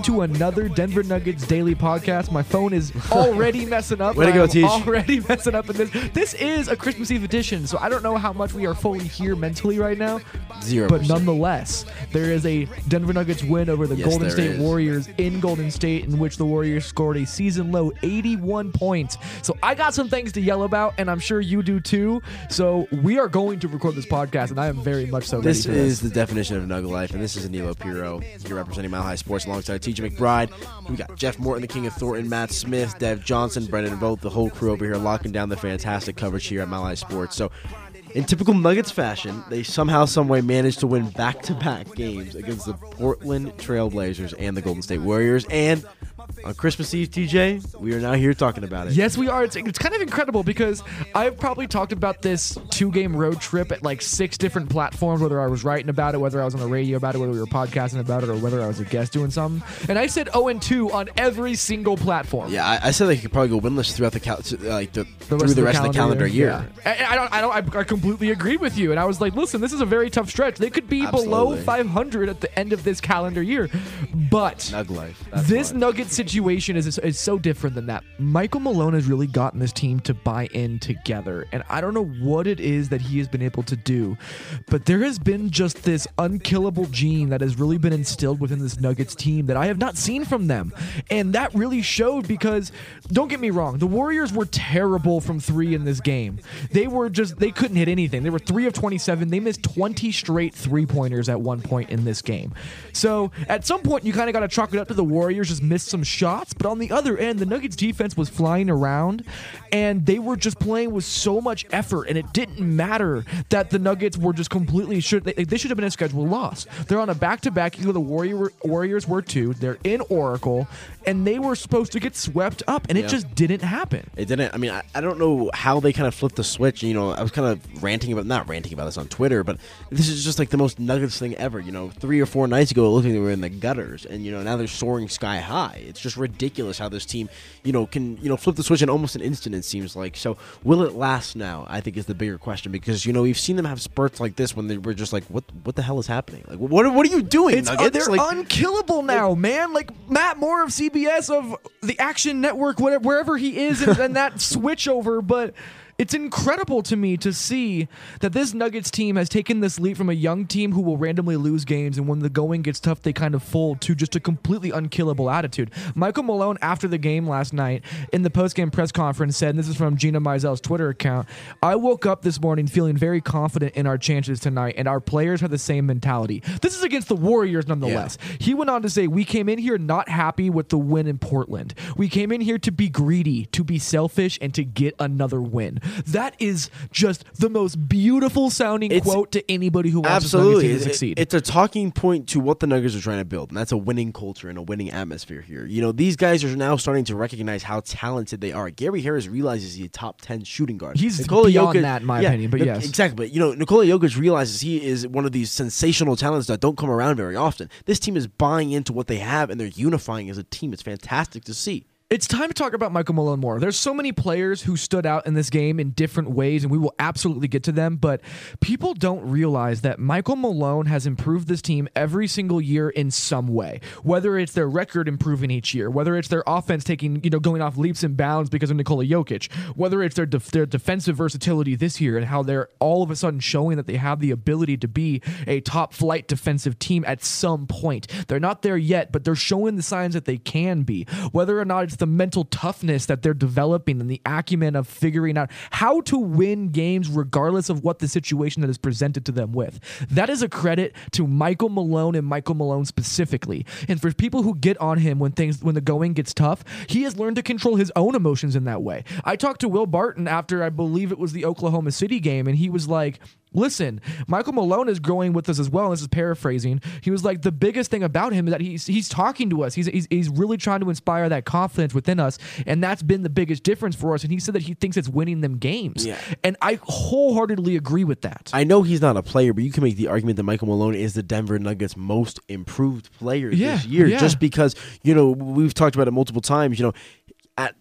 into Another Denver Nuggets daily podcast. My phone is already messing up. Way to go, Teach. Already messing up in this. This is a Christmas Eve edition, so I don't know how much we are fully here mentally right now. Zero. But nonetheless, there is a Denver Nuggets win over the Yes, Golden State is. Warriors in Golden State, in which the Warriors scored a season low 81 points. So I got some things to yell about, and I'm sure you do too. So we are going to record this podcast, and I am very much so This is the definition of Nugget Life, and this is Aniello Piro You're representing Mile High Sports alongside TJ McBride. We got Jeff Morton, the King of Thornton, Matt Smith, Dev Johnson, Brendan Vogt, the whole crew over here locking down the fantastic coverage here at High Sports. So, in typical Nuggets fashion, they somehow, someway managed to win back-to-back games against the Portland Trailblazers and the Golden State Warriors. And on Christmas Eve, TJ, we are now here talking about it. Yes, we are. It's, it's kind of incredible because I've probably talked about this two game road trip at like six different platforms, whether I was writing about it, whether I was on the radio about it, whether we were podcasting about it, or whether I was a guest doing something. And I said 0 and 2 on every single platform. Yeah, I, I said they could probably go winless throughout the cal- like the, The through the rest of the calendar year. Yeah. And I don't. I don't. I, I completely agree with you. And I was like, listen, this is a very tough stretch. They could be below 500 at the end of this calendar year, but Nug life. That's this why. Nugget situation is, is so different than that. Michael Malone has really gotten this team to buy in together, and I don't know what it is that he has been able to do, but there has been just this unkillable gene that has really been instilled within this Nuggets team that I have not seen from them, and that really showed because don't get me wrong, the Warriors were terrible from three in this game. They were just they couldn't hit anything. They were three of twenty-seven. They missed twenty straight three pointers at one point in this game. So at some point, you kind of got to chalk it up to the Warriors just missed some shots. But on the other end, the Nuggets defense was flying around, and they were just playing with so much effort, and it didn't matter that the Nuggets were just completely should they, they should have been a scheduled loss. They're on a back-to-back. You know the Warrior Warriors were too. They're in Oracle, and they were supposed to get swept up, and it Yeah. just didn't happen. It didn't. I mean, I, I don't know how they kind of flipped the switch. You know, I was kind of ranting about not ranting about this on Twitter, but this is just like the most Nuggets thing ever. You know, three or four nights ago, it looked like they were in the gutters, and you know now they're soaring sky high. It's just ridiculous how this team, you know, can you know flip the switch in almost an instant. It seems like. So will it last now? I think is the bigger question because you know we've seen them have spurts like this when they were just like, what what the hell is happening? Like, what what are you doing? It's Nuggets? they're Like- unkillable now, man. Like Matt Moore of CBS of the Action Network, whatever, wherever he is, and, and that switch over. But it's incredible to me to see that this Nuggets team has taken this leap from a young team who will randomly lose games, and when the going gets tough, they kind of fold to just a completely unkillable attitude. Michael Malone, after the game last night in the post-game press conference, said, and "This is from Gina Mizell's Twitter account. I woke up this morning feeling very confident in our chances tonight, and our players have the same mentality. This is against the Warriors, nonetheless. He went on to say, "We came in here not happy with the win in Portland. We came in here to be greedy, to be selfish, and to get another win." That is just the most beautiful sounding It's- quote to anybody who wants Absolutely, to It- succeed. it's a talking point to what the Nuggets are trying to build, and that's a winning culture and a winning atmosphere here. You know, these guys are now starting to recognize how talented they are. Gary Harris realizes he's a top ten shooting guard. He's Nikola beyond Jokic- that, in my yeah, opinion, but yes. exactly. But you know, Nikola Jokic realizes he is one of these sensational talents that don't come around very often. This team is buying into what they have, and they're unifying as a team. It's fantastic to see. It's time to talk about Michael Malone more. There's so many players who stood out in this game in different ways, and we will absolutely get to them. But people don't realize that Michael Malone has improved this team every single year in some way. Whether it's their record improving each year, whether it's their offense taking, you know, going off leaps and bounds because of Nikola Jokic, whether it's their def- their defensive versatility this year and how they're all of a sudden showing that they have the ability to be a top flight defensive team at some point. They're not there yet, but they're showing the signs that they can be. Whether or not it's the mental toughness that they're developing and the acumen of figuring out how to win games regardless of what the situation that is presented to them with. That is a credit to Michael Malone and Michael Malone specifically. And for people who get on him when things when the going gets tough, he has learned to control his own emotions in that way. I talked to Will Barton after I believe it was the Oklahoma City game and he was like Listen, Michael Malone is growing with us as well. And this is paraphrasing. He was like, the biggest thing about him is that he's he's talking to us. He's, he's he's really trying to inspire that confidence within us, and that's been the biggest difference for us. And he said that he thinks it's winning them games. Yeah. And I wholeheartedly agree with that. I know he's not a player, but you can make the argument that Michael Malone is the Denver Nuggets' most improved player Yeah, this year, yeah. just because you know we've talked about it multiple times. You know, at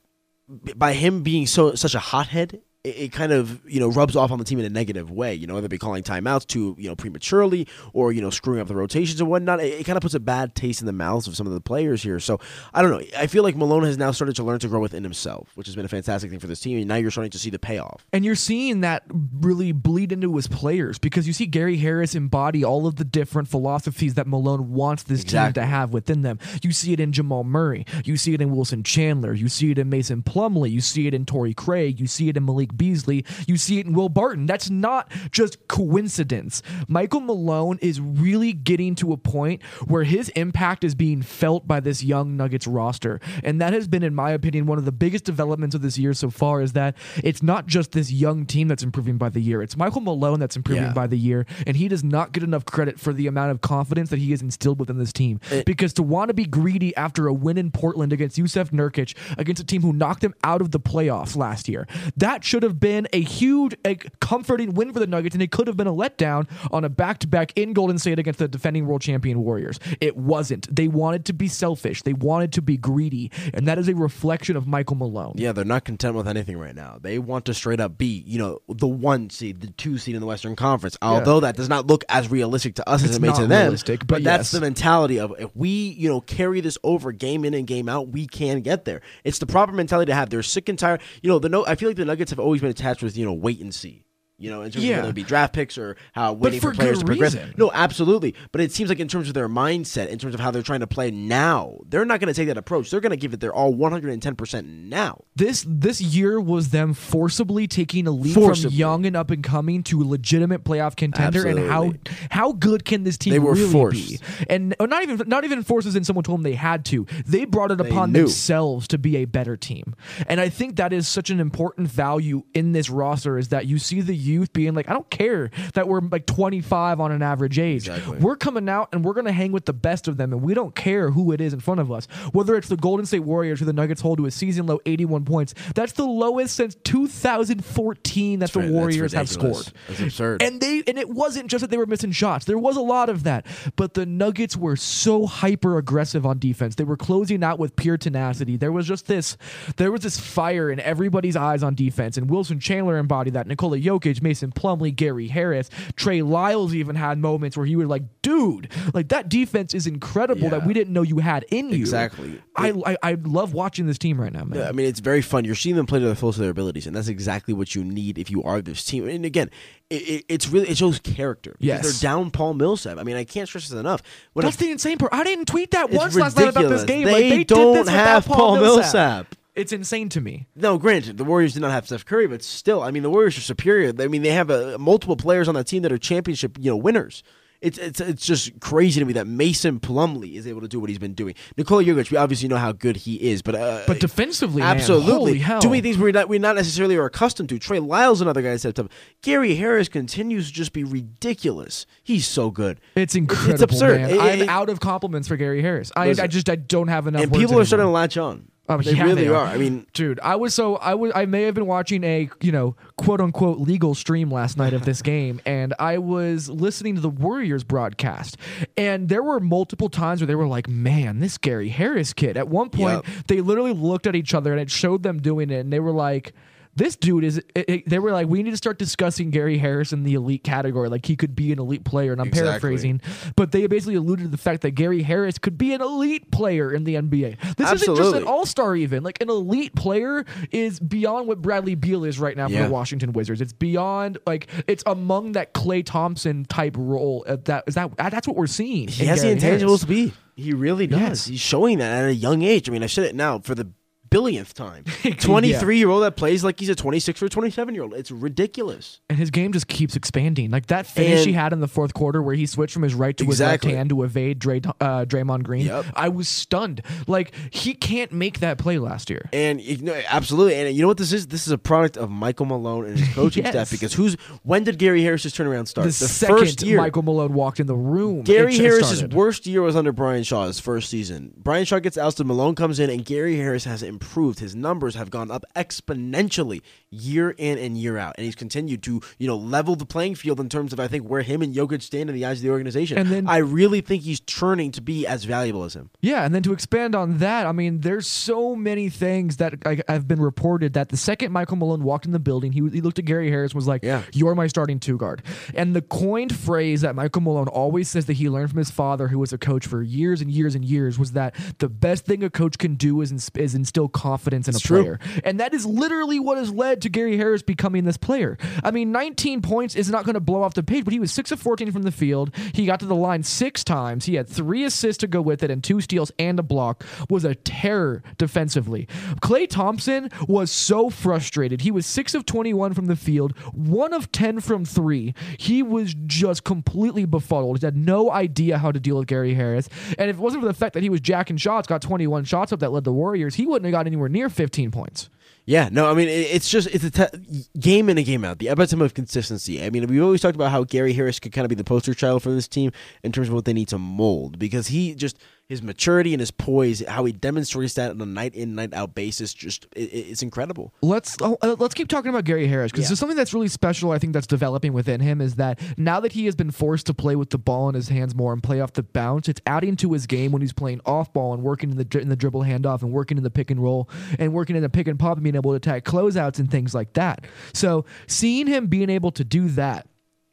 by him being so such a hothead. It, it kind of you know rubs off on the team in a negative way, you know, whether it be calling timeouts too you know prematurely or you know screwing up the rotations and whatnot. It, it kind of puts a bad taste in the mouths of some of the players here. So I don't know. I feel like Malone has now started to learn to grow within himself, which has been a fantastic thing for this team. And now you're starting to see the payoff. And you're seeing that really bleed into his players because you see Gary Harris embody all of the different philosophies that Malone wants this Exactly. team to have within them. You see it in Jamal Murray. You see it in Wilson Chandler. You see it in Mason Plumlee. You see it in Torrey Craig. You see it in Malik Beasley. You see it in Will Barton. That's not just coincidence. Michael Malone is really getting to a point where his impact is being felt by this young Nuggets roster. And that has been, in my opinion, one of the biggest developments of this year so far is that it's not just this young team that's improving by the year. It's Michael Malone that's improving Yeah. by the year. And he does not get enough credit for the amount of confidence that he has instilled within this team. Eh. because to want to be greedy after a win in Portland against Jusuf Nurkic, against a team who knocked him out of the playoffs last year, that should have been a huge, a comforting win for the Nuggets, and it could have been a letdown on a back-to-back in Golden State against the defending world champion Warriors. It wasn't. They wanted to be selfish. They wanted to be greedy, and that is a reflection of Michael Malone. Yeah, they're not content with anything right now. They want to straight up be, you know, the one seed, the two seed in the Western Conference. Although that does not look as realistic to us It's as it may to them. but that's yes. the mentality of if we, you know, carry this over game in and game out, we can get there. It's the proper mentality to have. They're sick and tired. You know, the no. I feel like the Nuggets have always been attached with, you know, wait and see. You know, in terms Yeah. of whether it be draft picks or how waiting for for, players to progress. reason. No, absolutely. But it seems like in terms of their mindset, in terms of how they're trying to play now, they're not going to take that approach. They're going to give it their all 110% now. This this year was them forcibly taking a leap Forcibly. from young and up and coming to a legitimate playoff contender. And how how good can this team They were really forced. be? And uh, not even not even forces in someone told them they had to. They brought it upon knew. themselves to be a better team. And I think that is such an important value in this roster is that you see the youth being like, I don't care that we're like 25 on an average age. Exactly. We're coming out and we're going to hang with the best of them, and we don't care who it is in front of us. Whether it's the Golden State Warriors, who the Nuggets hold to a season low 81 points, that's the lowest since 2014 that the That's Warriors have scored. That's absurd. And they and it wasn't just that they were missing shots. There was a lot of that, but the Nuggets were so hyper aggressive on defense. They were closing out with pure tenacity. There was just this, there was this fire in everybody's eyes on defense. And Wilson Chandler embodied that. Nikola Jokic, Mason Plumlee, Gary Harris, Trey Lyles even had moments where he was like, "Dude, like that defense is incredible that we didn't know you had in you." Exactly. I, I I love watching this team right now, man. I mean, it's very fun. You're seeing them play to the fullest of their abilities, and that's exactly what you need if you are this team. And again, it, it, it's really it shows character. Yes. they're down Paul Millsap. I mean, I can't stress this enough. When That's a- the insane part. I didn't tweet that once last night about this game. They like, they don't did this without have Paul Millsap. It's insane to me. no, granted, the Warriors did not have Steph Curry, but still, I mean, the Warriors are superior. I mean, they have uh multiple players on that team that are championship, you know, winners. It's it's it's just crazy to me that Mason Plumlee is able to do what he's been doing. Nikola Jokic, we obviously know how good he is, but uh, But defensively, man, absolutely, hell. doing things we're not we not necessarily are accustomed to. Trey Lyles, another guy that stepped up. Gary Harris continues to just be ridiculous. He's so good. It's incredible, It's absurd. man. It- I'm it- out of compliments for Gary Harris. I, I just I don't have enough. and words people are starting to latch on. Oh, They yeah, really they are. I mean, Dude, I was so I was I may have been watching a you know quote unquote legal stream last night of this game, and I was listening to the Warriors broadcast, and there were multiple times where they were like, "Man, this Gary Harris kid." At one point, Yep. they literally looked at each other and it showed them doing it, and they were like. This dude is. It, it- they were like, we need to start discussing Gary Harris in the elite category. Like he could be an elite player, and I'm Exactly. paraphrasing, but they basically alluded to the fact that Gary Harris could be an elite player in the NBA. This isn't just an all star, even like an elite player is beyond what Bradley Beal is right now for Yeah. the Washington Wizards. It's beyond like it's among that Klay Thompson type role. That is that uh, that's what we're seeing. he has the intangibles Harris. to be. He really does. Yes. He's showing that at a young age. I mean, I said it now for the billionth time. 23 year old that plays like he's a 26 or 27 year old. It's ridiculous. and his game just keeps expanding. Like that finish And- he had in the fourth quarter, where he switched from his right to Exactly. his left hand to evade Dray, uh, Draymond Green. Yep. I was stunned. Like he can't make that play last year. And you know, absolutely. And you know what this is? This is a product of Michael Malone and his coaching Yes. staff. Because who's when did Gary Harris's turnaround start? The, second first year. Michael Malone walked in the room, Gary Harris's started. worst year was under Brian Shaw's first season. Brian Shaw gets ousted, Malone comes in, and Gary Harris has improved. His numbers have gone up exponentially year in and year out, and he's continued to you know level the playing field in terms of I think where him and Jokic stand in the eyes of the organization. And then- I really think he's turning to be as valuable as him. Yeah, and then to expand on that, I mean, there's so many things that I, have been reported that the second Michael Malone walked in the building, he, he looked at Gary Harris and was like, Yeah. "You're my starting two guard." And the coined phrase that Michael Malone always says that he learned from his father, who was a coach for years and years and years, was that the best thing a coach can do is, ins- is instill confidence in It's a true. player, and that is literally what has led to Gary Harris becoming this player. I mean, 19 points is not going to blow off the page, but he was six of 14 from the field. He got to the line six times. He had three assists to go with it and two steals and a block. Was a terror defensively. Klay Thompson was so frustrated. He was six of 21 from the field, one of 10 from three. He was just completely befuddled. He had no idea how to deal with Gary Harris. And if it wasn't for the fact that he was jacking shots, got 21 shots up that led the Warriors, he wouldn't have got anywhere near 15 points. Yeah, no, I mean it, it's just it's a te- game in a game out. The epitome of consistency. I mean, we've always talked about how Gary Harris could kind of be the poster child for this team in terms of what they need to mold because he just his maturity and his poise, how he demonstrates that on a night in night out basis, just it, it's incredible. Let's oh, uh, let's keep talking about Gary Harris because Yeah. there's something that's really special. I think that's developing within him is that now that he has been forced to play with the ball in his hands more and play off the bounce, it's adding to his game when he's playing off ball and working in the in the dribble handoff and working in the pick and roll and working in the pick and pop and being able to attack closeouts and things like that. So seeing him being able to do that.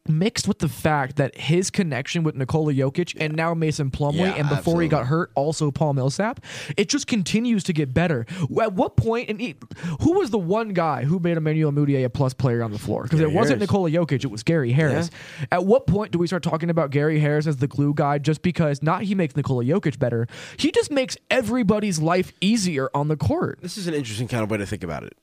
Mixed with the fact that his connection with Nikola Jokic and now Mason Plumlee, Yeah, and before he got hurt, also Paul Millsap, it just continues to get better. At what point, and he, who was the one guy who made Emmanuel Mudiay a plus player on the floor? Because it wasn't Harris. Nikola Jokic, it was Gary Harris. At what point do we start talking about Gary Harris as the glue guy just because not he makes Nikola Jokic better, he just makes everybody's life easier on the court? This is an interesting kind of way to think about it.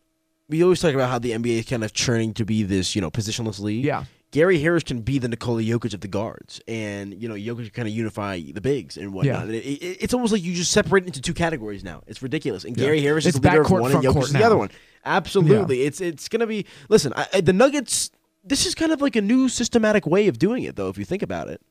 We always talk about how the NBA is kind of churning to be this, you know, positionless league. Yeah. Gary Harris can be the Nikola Jokic of the guards, and you know Jokic can kind of unify the bigs and whatnot. Yeah. It- it- it's almost like you just separate it into two categories now. It's ridiculous. And Gary Harris It's is the leader of one, and Jokic is the other one. Absolutely, it's it's gonna be. Listen, I, I, the Nuggets. This is kind of like a new systematic way of doing it, though. If you think about it,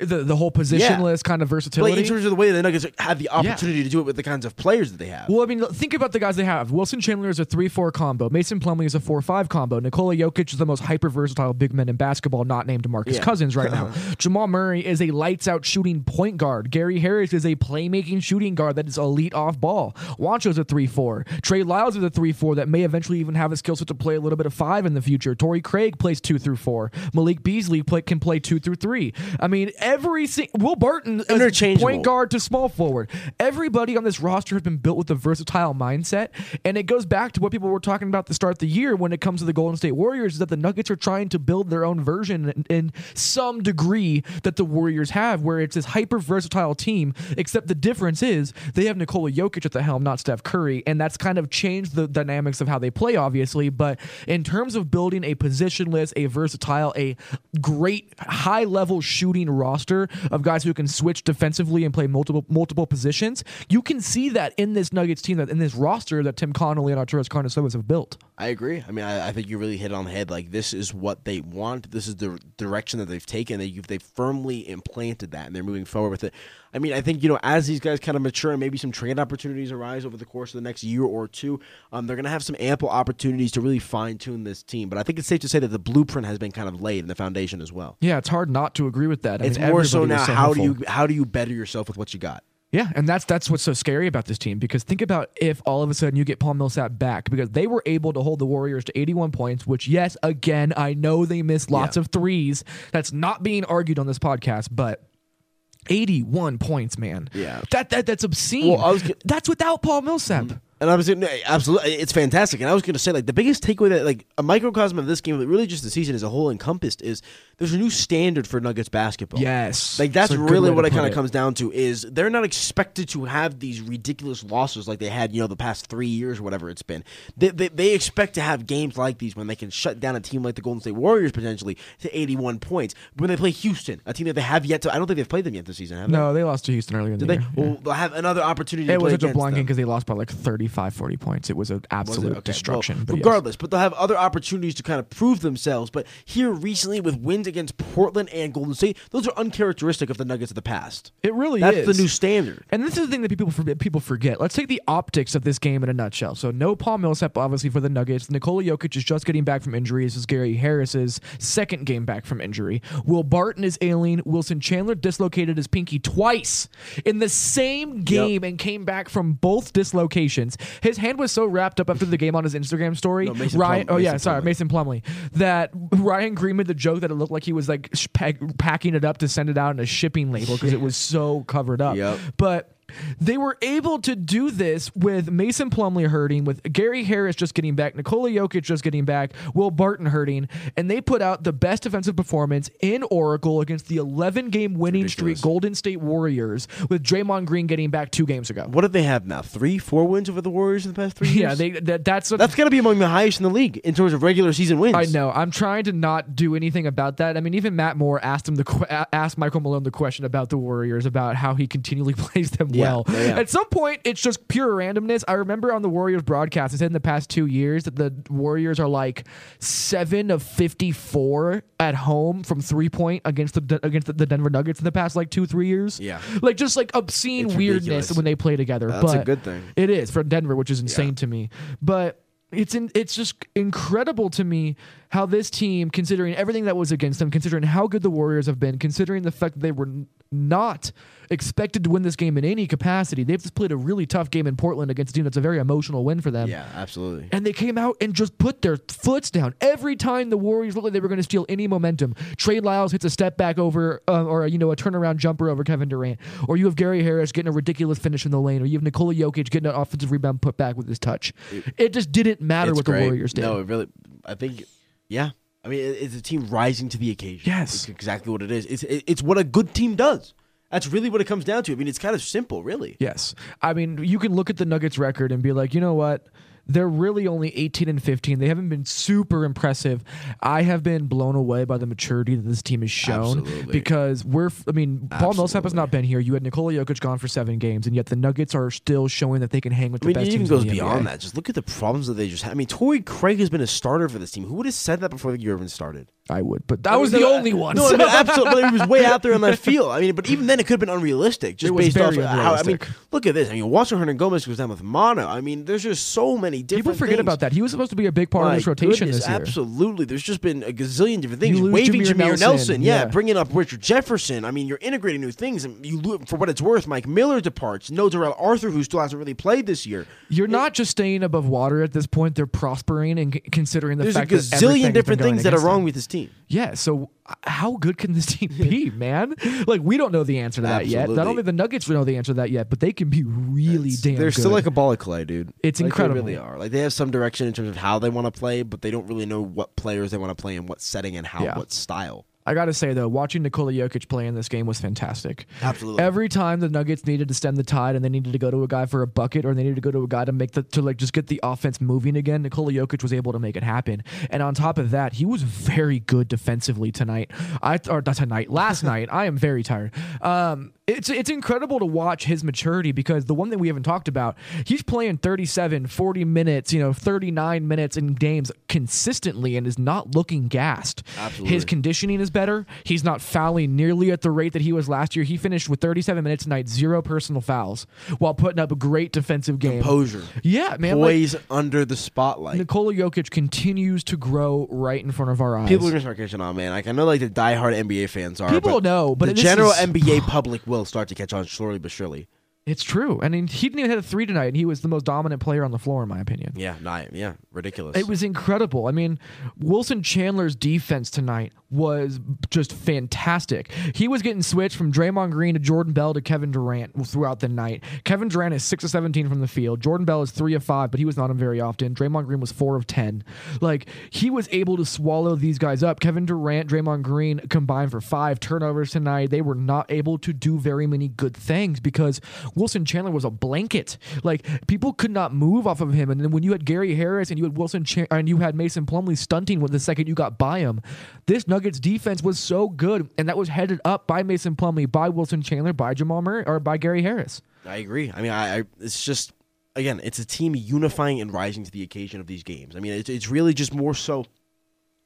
The, the whole positionless kind of like versatility. in terms of the way the Nuggets have the opportunity to do it with the kinds of players that they have. Well, I mean, think about the guys they have. Wilson Chandler is a 3 4 combo. Mason Plumlee is a 4 5 combo. Nikola Jokic is the most hyper versatile big man in basketball, not named DeMarcus Yeah. Cousins right now. Jamal Murray is a lights out shooting point guard. Gary Harris is a playmaking shooting guard that is elite off ball. Juancho is a 3 4. Trey Lyles is a 3 4 that may eventually even have a skill set to play a little bit of 5 in the future. Torrey Craig plays 2 through 4. Malik Beasley play, can play 2 through 3. I mean, every single. Will Barton is uh, Interchangeable. point guard to small forward. Everybody on this roster has been built with a versatile mindset, and it goes back to what people were talking about the start of the year when it comes to the Golden State Warriors is that the Nuggets are trying to build their own version in, in some degree that the Warriors have, where it's this hyper versatile team. Except the difference is they have Nikola Jokic at the helm, not Steph Curry, and that's kind of changed the dynamics of how they play, obviously. But in terms of building a positionless, a versatile, a great high level shooting roster of guys who can switch defensively and play multiple multiple positions, you can see that in this Nuggets team, that in this roster that Tim Connolly and Arturas Karnisovas have built. I agree. I mean, I, I think you really hit it on the head. Like this is what they want. This is the direction that they've taken. They, they've firmly implanted that, and they're moving forward with it. I mean, I think you know as these guys kind of mature and maybe some trade opportunities arise over the course of the next year or two, um, they're going to have some ample opportunities to really fine tune this team. But I think it's safe to say that the blueprint has been kind of laid in the foundation as well. Yeah, it's hard not to agree with that. I it's mean, more so now how do you how do you better yourself with what you got? Yeah, and that's that's what's so scary about this team because think about if all of a sudden you get Paul Millsap back because they were able to hold the Warriors to 81 points, which yes, again, I know they missed lots Yeah. of threes. That's not being argued on this podcast, but 81 points, man. Yeah. That that that's obscene. Well, I was, that's without Paul Millsap. And I was no, eh, absolutely, it's fantastic. And I was going to say, like, the biggest takeaway that, like, a microcosm of this game, but really just the season as a whole encompassed, is there's a new standard for Nuggets basketball. Yes. Like that's That's a good really what it kind of comes down to is they're not expected to have these ridiculous losses like they had, you know, the past three years or whatever it's been. They, they, they expect to have games like these when they can shut down a team like the Golden State Warriors potentially to 81 points. When they play Houston, a team that they have yet to, I don't think they've played them yet this season, have they? No, they lost to Houston earlier in Did the they? year. Well, they'll have another opportunity. to It was such a blind game because they lost by like 35, 40 points. It was an Was absolute Okay, destruction. well, but yes. regardless, but they'll have other opportunities to kind of prove themselves. But here recently, with wins against Portland and Golden State, those are uncharacteristic of the Nuggets of the past. It really That's is. the new standard. And this is the thing that people forget, people forget. Let's take the optics of this game in a nutshell. So no Paul Millsap, obviously for the Nuggets. Nikola Jokic is just getting back from injury. This is Gary Harris's second game back from injury. Will Barton is ailing. Wilson Chandler dislocated his pinky twice in the same game and came back from both dislocations. His hand was so wrapped up after the game on his Instagram story. No, Mason Ryan, Plum- oh yeah, Mason sorry, Plumlee. Mason Plumlee. That Ryan Green made the joke that it looked like he was like sh- pack, packing it up to send it out in a shipping label because it was so covered up. Yep. But they were able to do this with Mason Plumlee hurting, with Gary Harris just getting back, Nikola Jokic just getting back, Will Barton hurting, and they put out the best defensive performance in Oracle against the 11 game winning streak. Golden State Warriors, with Draymond Green getting back two games ago. What do they have now? Three, four wins over the Warriors in the past three years. Yeah, they that, that's what, That's got to be among the highest in the league in terms of regular season wins. I know. I'm trying to not do anything about that. I mean, even Matt Moore asked him the asked Michael Malone the question about the Warriors about how he continually plays them Yeah, well. yeah, yeah. At some point, it's just pure randomness. I remember on the Warriors broadcast, it said in the past two years that the Warriors are like seven of 54 at home from three point against the against the, Denver Nuggets in the past like two three years. Yeah. like just like obscene It's weirdness ridiculous. when they play together. That's a good thing. It is for Denver, which is insane Yeah. to me. But it's in, it's just incredible to me how this team, considering everything that was against them, considering how good the Warriors have been, considering the fact that they were not expected to win this game in any capacity, they've just played a really tough game in Portland against a team that's a very emotional win for them. Yeah, absolutely. And they came out and just put their foots down every time the Warriors looked like they were going to steal any momentum. Trey Lyles hits a step back over, uh, or you know, a turnaround jumper over Kevin Durant, or you have Gary Harris getting a ridiculous finish in the lane, or you have Nikola Jokic getting an offensive rebound put back with his touch. It, just didn't matter what great. the Warriors did. No, it really. I think. Yeah. I mean, it- it's a team rising to the occasion. Yes. It's exactly what it is. It's it's what a good team does. That's really what it comes down to. I mean, it's kind of simple, really. Yes. I mean, you can look at the Nuggets record and be like, you know what? They're really only 18 and 15. They haven't been super impressive. I have been blown away by the maturity that this team has shown Absolutely. because we're, I mean, Paul Millsap has not been here. You had Nikola Jokic gone for seven games, and yet the Nuggets are still showing that they can hang with I the mean, best it even goes beyond NBA. that. Just look at the problems that they just had. I mean, Torrey Craig has been a starter for this team. Who would have said that before the year even started? I would, but that was the only one. No, I mean, absolutely. But he was way out there in that field. I mean, but even then, it could have been unrealistic. Just It was based off of how. I mean, look at this. I mean, Juancho Hernangomez goes down with mono. I mean, there's just so many different. People forget things. about that. He was supposed to be a big part of this rotation goodness, this year. Absolutely. There's just been a gazillion different things. Waving Jameer Jameer, Nelson. Nelson, Yeah, yeah. bringing up Richard Jefferson. I mean, you're integrating new things. And you For what it's worth, Mike Miller departs. No Darrell Arthur, who still hasn't really played this year. You're not just staying above water at this point. They're prospering and considering the There's a fact that gazillion different things that are wrong them. with this team. Yeah, so uh, how good can this team be, man? Like we don't know the answer to that yet. Not only the Nuggets know the answer to that yet, but they can be really damn They're good. still like a ball of clay, dude. It's Like, incredible. They really are. Like they have some direction in terms of how they want to play, but they don't really know what players they want to play in what setting and how Yeah. what style. I got to say though, watching Nikola Jokic play in this game was fantastic. Absolutely. Every time the Nuggets needed to stem the tide and they needed to go to a guy for a bucket or they needed to go to a guy to make the to like just get the offense moving again, Nikola Jokic was able to make it happen. And on top of that, he was very good defensively tonight. I or not tonight, last night. I am very tired. Um, it's it's incredible to watch his maturity because the one thing we haven't talked about, he's playing 37, 40 minutes, you know, 39 minutes in games consistently and is not looking gassed. Absolutely. His conditioning is better. He's not fouling nearly at the rate that he was last year. He finished with 37 minutes tonight, zero personal fouls, while putting up a great defensive game. Composure. Yeah, man. like, under the spotlight. Nikola Jokic continues to grow right in front of our eyes. People are gonna start catching on, man. Like I know, like the diehard NBA fans are. People but know, but the general is- NBA public will start to catch on slowly but surely. It's true. I mean, he didn't even hit a three tonight, and he was the most dominant player on the floor, in my opinion. Yeah, not, yeah, ridiculous. It was incredible. I mean, Wilson Chandler's defense tonight was just fantastic. He was getting switched from Draymond Green to Jordan Bell to Kevin Durant throughout the night. Kevin Durant is 6 of 17 from the field. Jordan Bell is 3 of 5, but he was not on very often. Draymond Green was 4 of 10. Like, he was able to swallow these guys up. Kevin Durant, Draymond Green combined for 5 turnovers tonight. They were not able to do very many good things because Wilson Chandler was a blanket. Like, people could not move off of him. And then when you had Gary Harris and you had Wilson Chan- and you had Mason Plumlee stunting with the second you got by him, this Nuggets defense was so good, and that was headed up by Mason Plumlee, by Wilson Chandler, by Jamal Murray, or by Gary Harris. I agree. I mean, I, I it's just again, it's a team unifying and rising to the occasion of these games. I mean, it's it's really just more so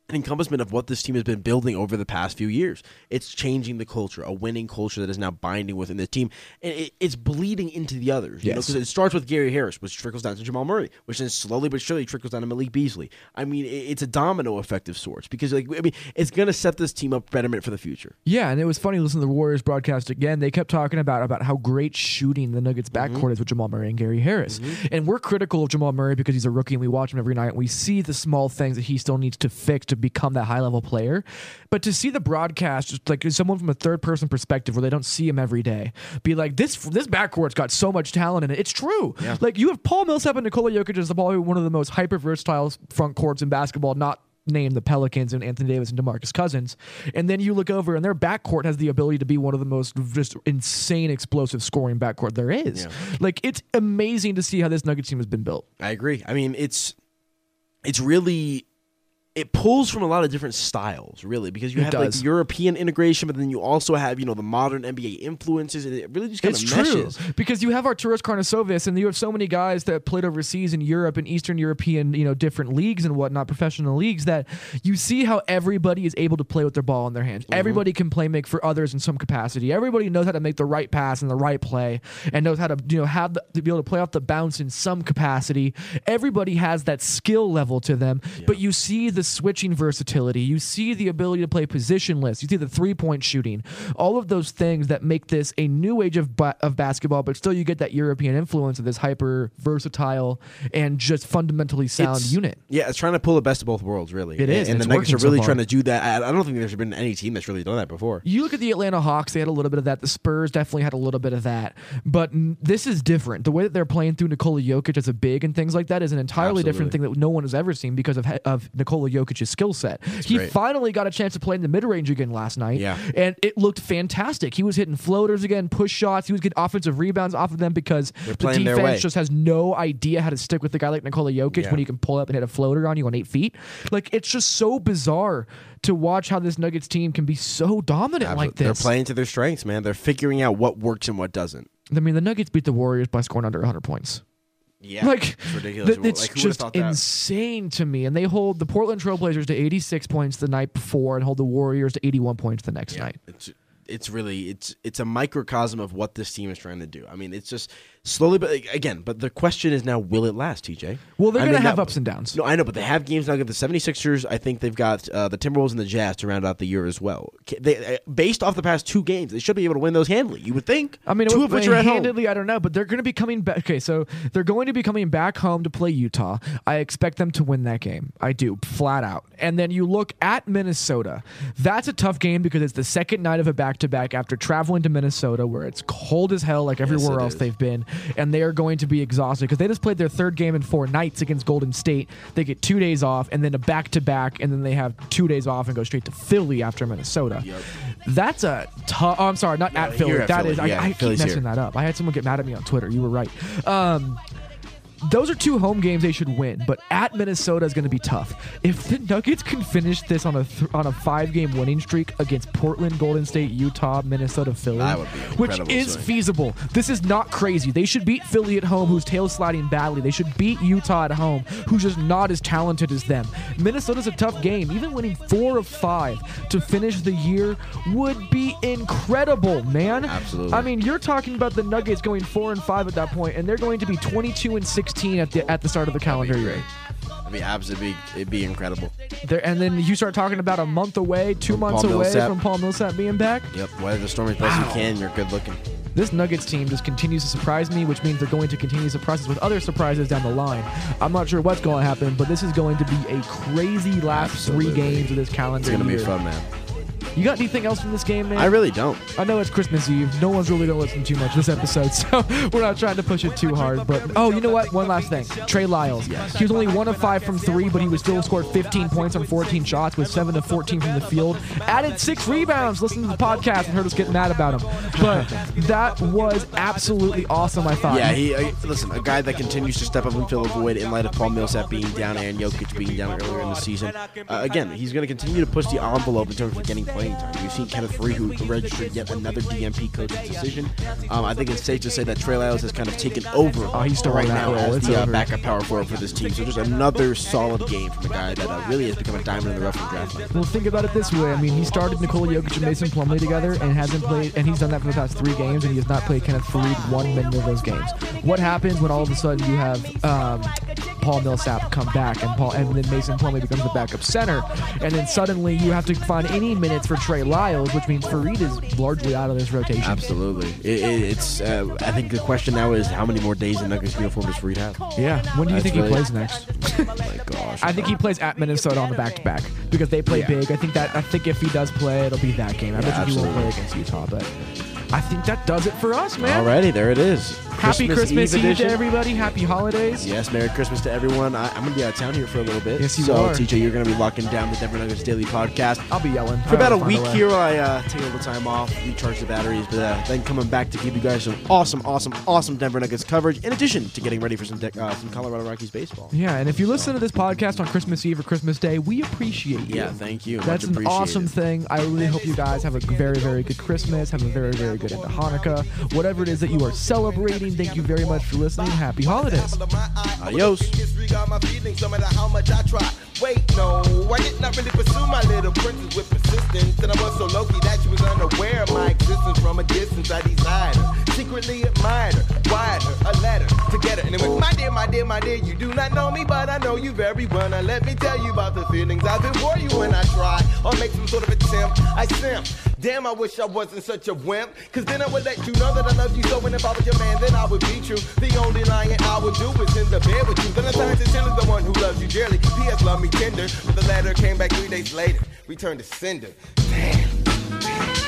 an encompassment of what this team has been building over the past few years. It's changing the culture, a winning culture that is now binding within the team, and it, it's bleeding into the others. You Yes. because it starts with Gary Harris, which trickles down to Jamal Murray, which then slowly but surely trickles down to Malik Beasley. I mean, it, it's a domino effect of sorts because, like, I mean, it's going to set this team up betterment for the future. Yeah, and it was funny listening to the Warriors broadcast again. They kept talking about about how great shooting the Nuggets backcourt mm-hmm. is with Jamal Murray and Gary Harris. Mm-hmm. And we're critical of Jamal Murray because he's a rookie and we watch him every night and we see the small things that he still needs to fix to become that high level player. But to see the broadcast just like someone from a third person perspective where they don't see him every day, be like this this backcourt's got so much talent in it. It's true. Like you have Paul Millsap and Nikola Jokic as probably one of the most hyper versatile front courts in basketball, not name the Pelicans and Anthony Davis and DeMarcus Cousins. And then you look over and their backcourt has the ability to be one of the most just insane explosive scoring backcourt there is. Like it's amazing to see how this Nuggets team has been built. I agree. I mean, it's it's really it pulls from a lot of different styles, really, because you It have like. European integration, but then you also have you know the modern NBA influences, and it really just kind It's of true meshes. because you have Arturas Karnisovas, and you have so many guys that played overseas in Europe and Eastern European, you know, different leagues and whatnot, professional leagues. That you see how everybody is able to play with their ball in their hands. Mm-hmm. Everybody can play make for others in some capacity. Everybody knows how to make the right pass and the right play, and knows how to you know have the, to be able to play off the bounce in some capacity. Everybody has that skill level to them, but you see the switching versatility. You see the ability to play positionless. You see the three point shooting. All of those things that make this a new age of ba- of basketball, but still you get that European influence of this hyper versatile and just fundamentally sound It's- unit. Yeah, it's trying to pull the best of both worlds, really. It is, and, and the Nuggets are really far. trying to do that. I I don't think there's been any team that's really done that before. You look at the Atlanta Hawks; they had a little bit of that. The Spurs definitely had a little bit of that, but n- this is different. The way that they're playing through Nikola Jokic as a big and things like that is an entirely different thing that no one has ever seen because of of Nikola Jokic's skill set. He great. finally got a chance to play in the mid range again last night, Yeah. and it looked fantastic. He was hitting floaters again, push shots. He was getting offensive rebounds off of them because the defense just has no idea how to stick with a guy like Nikola Jokic Yeah. when he can pull up and hit a floater on you on eight feet. Like it's just so bizarre to watch how this Nuggets team can be so dominant like this. They're playing to their strengths, man. They're figuring out what works and what doesn't. I mean, the Nuggets beat the Warriors by scoring under 100 points. Yeah, Like, it's ridiculous. th- it's Like, just insane to me. And they hold the Portland Trailblazers to 86 points the night before and hold the Warriors to 81 points the next night. It's it's really it's it's a microcosm of what this team is trying to do. I mean, it's just slowly, but again, but the question is now, will it last, TJ? Well, they're I going to have that- ups and downs. No, I know, but they have games now. Got the 76ers. I think they've got uh, the Timberwolves and the Jazz to round out the year as well. They, uh, based off the past two games, they should be able to win those handily. You would think. I mean, two it- of which are at home. I don't know, but they're going to be coming back. Okay, so they're going to be coming back home to play Utah. I expect them to win that game. I do, flat out. And then you look at Minnesota. That's a tough game because it's the second night of a back to back after traveling to Minnesota, where it's cold as hell, like everywhere it else is. they've been, and they are going to be exhausted because they just played their third game in four nights against Golden State. They get two days off, and then a back to back, and then they have two days off and go straight to Philly after Minnesota. That's a tough. Oh, I'm sorry, not at here Philly. at That Philly. is. I, Yeah, I keep messing here. that up. I had someone get mad at me on Twitter. You were right. Um, those are two home games they should win, but at Minnesota is going to be tough. If the Nuggets can finish this on a th- on a five game winning streak against Portland, Golden State, Utah, Minnesota, Philly, That would be which is swing. feasible. This is not crazy. They should beat Philly at home, who's tail sliding badly. They should beat Utah at home, who's just not as talented as them. Minnesota's a tough game. Even winning four of five to finish the year would be incredible, man. Absolutely. I mean, you're talking about the Nuggets going four and five at that point, and they're going to be 22 and 16 at the at the start of the calendar year. It'd be absolutely, it'd be incredible. There, and then you start talking about a month away, two From months Paul away Millsap. from Paul Millsap being back. Yep. Weather the storm as best you can. You're good looking. This Nuggets team just continues to surprise me, which means they're going to continue to surprise us with other surprises down the line. I'm not sure what's going to happen, but this is going to be a crazy last three games of this calendar It's gonna year. be fun, man. You got anything else from this game, man? I really don't. I know it's Christmas Eve. No one's really gonna listen too much this episode, so we're not trying to push it too hard. But oh, you know what? One last thing. Trey Lyles. Yes. He was only one of five from three, but he was still scored 15 points on 14 shots with seven to 14 from the field. Added six rebounds. Listen to the podcast and heard us get mad about him. But that was absolutely awesome. I thought. Yeah, he uh, listen. A guy that continues to step up and fill a void in light of Paul Millsap being down and Jokic being down earlier in the season. Uh, again, he's going to continue to push the envelope in terms of getting playing time. We've seen Kenneth Faried, who registered yet another DNP coach's decision. Um, I think it's safe to say that Trey Lyles has kind of taken over Oh, he's still right now as the uh, backup power forward for this team. So just another solid game from a guy that uh, really has become a diamond in the rough in the draft. Well, think about it this way. I mean, he started Nikola Jokic and Mason Plumlee together and hasn't played, and he's done that for the past three games, and he has not played Kenneth Faried one minute of those games. What happens when all of a sudden you have um, Paul Millsap come back, and Paul, and then Mason Plumlee becomes the backup center, and then suddenly you have to find any minutes for Trey Lyles, which means Faried is largely out of this rotation. Absolutely. It, it, it's. Uh, I think the question now is how many more days in Nuggets uniform does Faried have? Yeah. When do you That's think really- he plays next? My gosh. I think he plays at Minnesota on the back to back because they play Yeah. big. I think that I think if he does play, it'll be that game. I Yeah, bet you he won't play against Utah, but I think that does it for us, man. Alrighty, there it is. Happy Christmas Eve, edition. to everybody. Happy holidays. Yes, Merry Christmas to everyone. I, I'm going to be out of town here for a little bit. Yes, you so, are. TJ, you're going to be locking down the Denver Nuggets Daily Podcast. I'll be yelling For about a week here, I uh, take a little time off, recharge the batteries, but uh, then coming back to give you guys some awesome, awesome, awesome Denver Nuggets coverage. In addition to getting ready for some de- uh, some Colorado Rockies baseball. Yeah, and if you listen to this podcast on Christmas Eve or Christmas Day, we appreciate you. Yeah, thank you. That's Much an awesome thing. I really hope you guys have a very, very good Christmas. Have a very, very good into Hanukkah. Whatever it is that you are celebrating, thank you very much for listening. Happy holidays. Adios. Disregard my feelings, no matter how much I try. Wait, no, I did not really pursue my little princess with persistence. And I was so low key that she was unaware of my existence from a distance. I desired her, secretly admired her, wired her a letter to get her. And it went, my dear, my dear, my dear, you do not know me, but I know you very well. Now let me tell you about the feelings I've been for you when I try or make some sort of attempt. I simp. Damn, I wish I wasn't such a wimp. Cause then I would let you know that I love you so. And if I was your man, then I would be true. The only lying I would do is in the bed with you. Then I turned to Taylor, the one who loves you dearly. P.S. Love me tender. But the letter came back three days later. Returned to sender. Old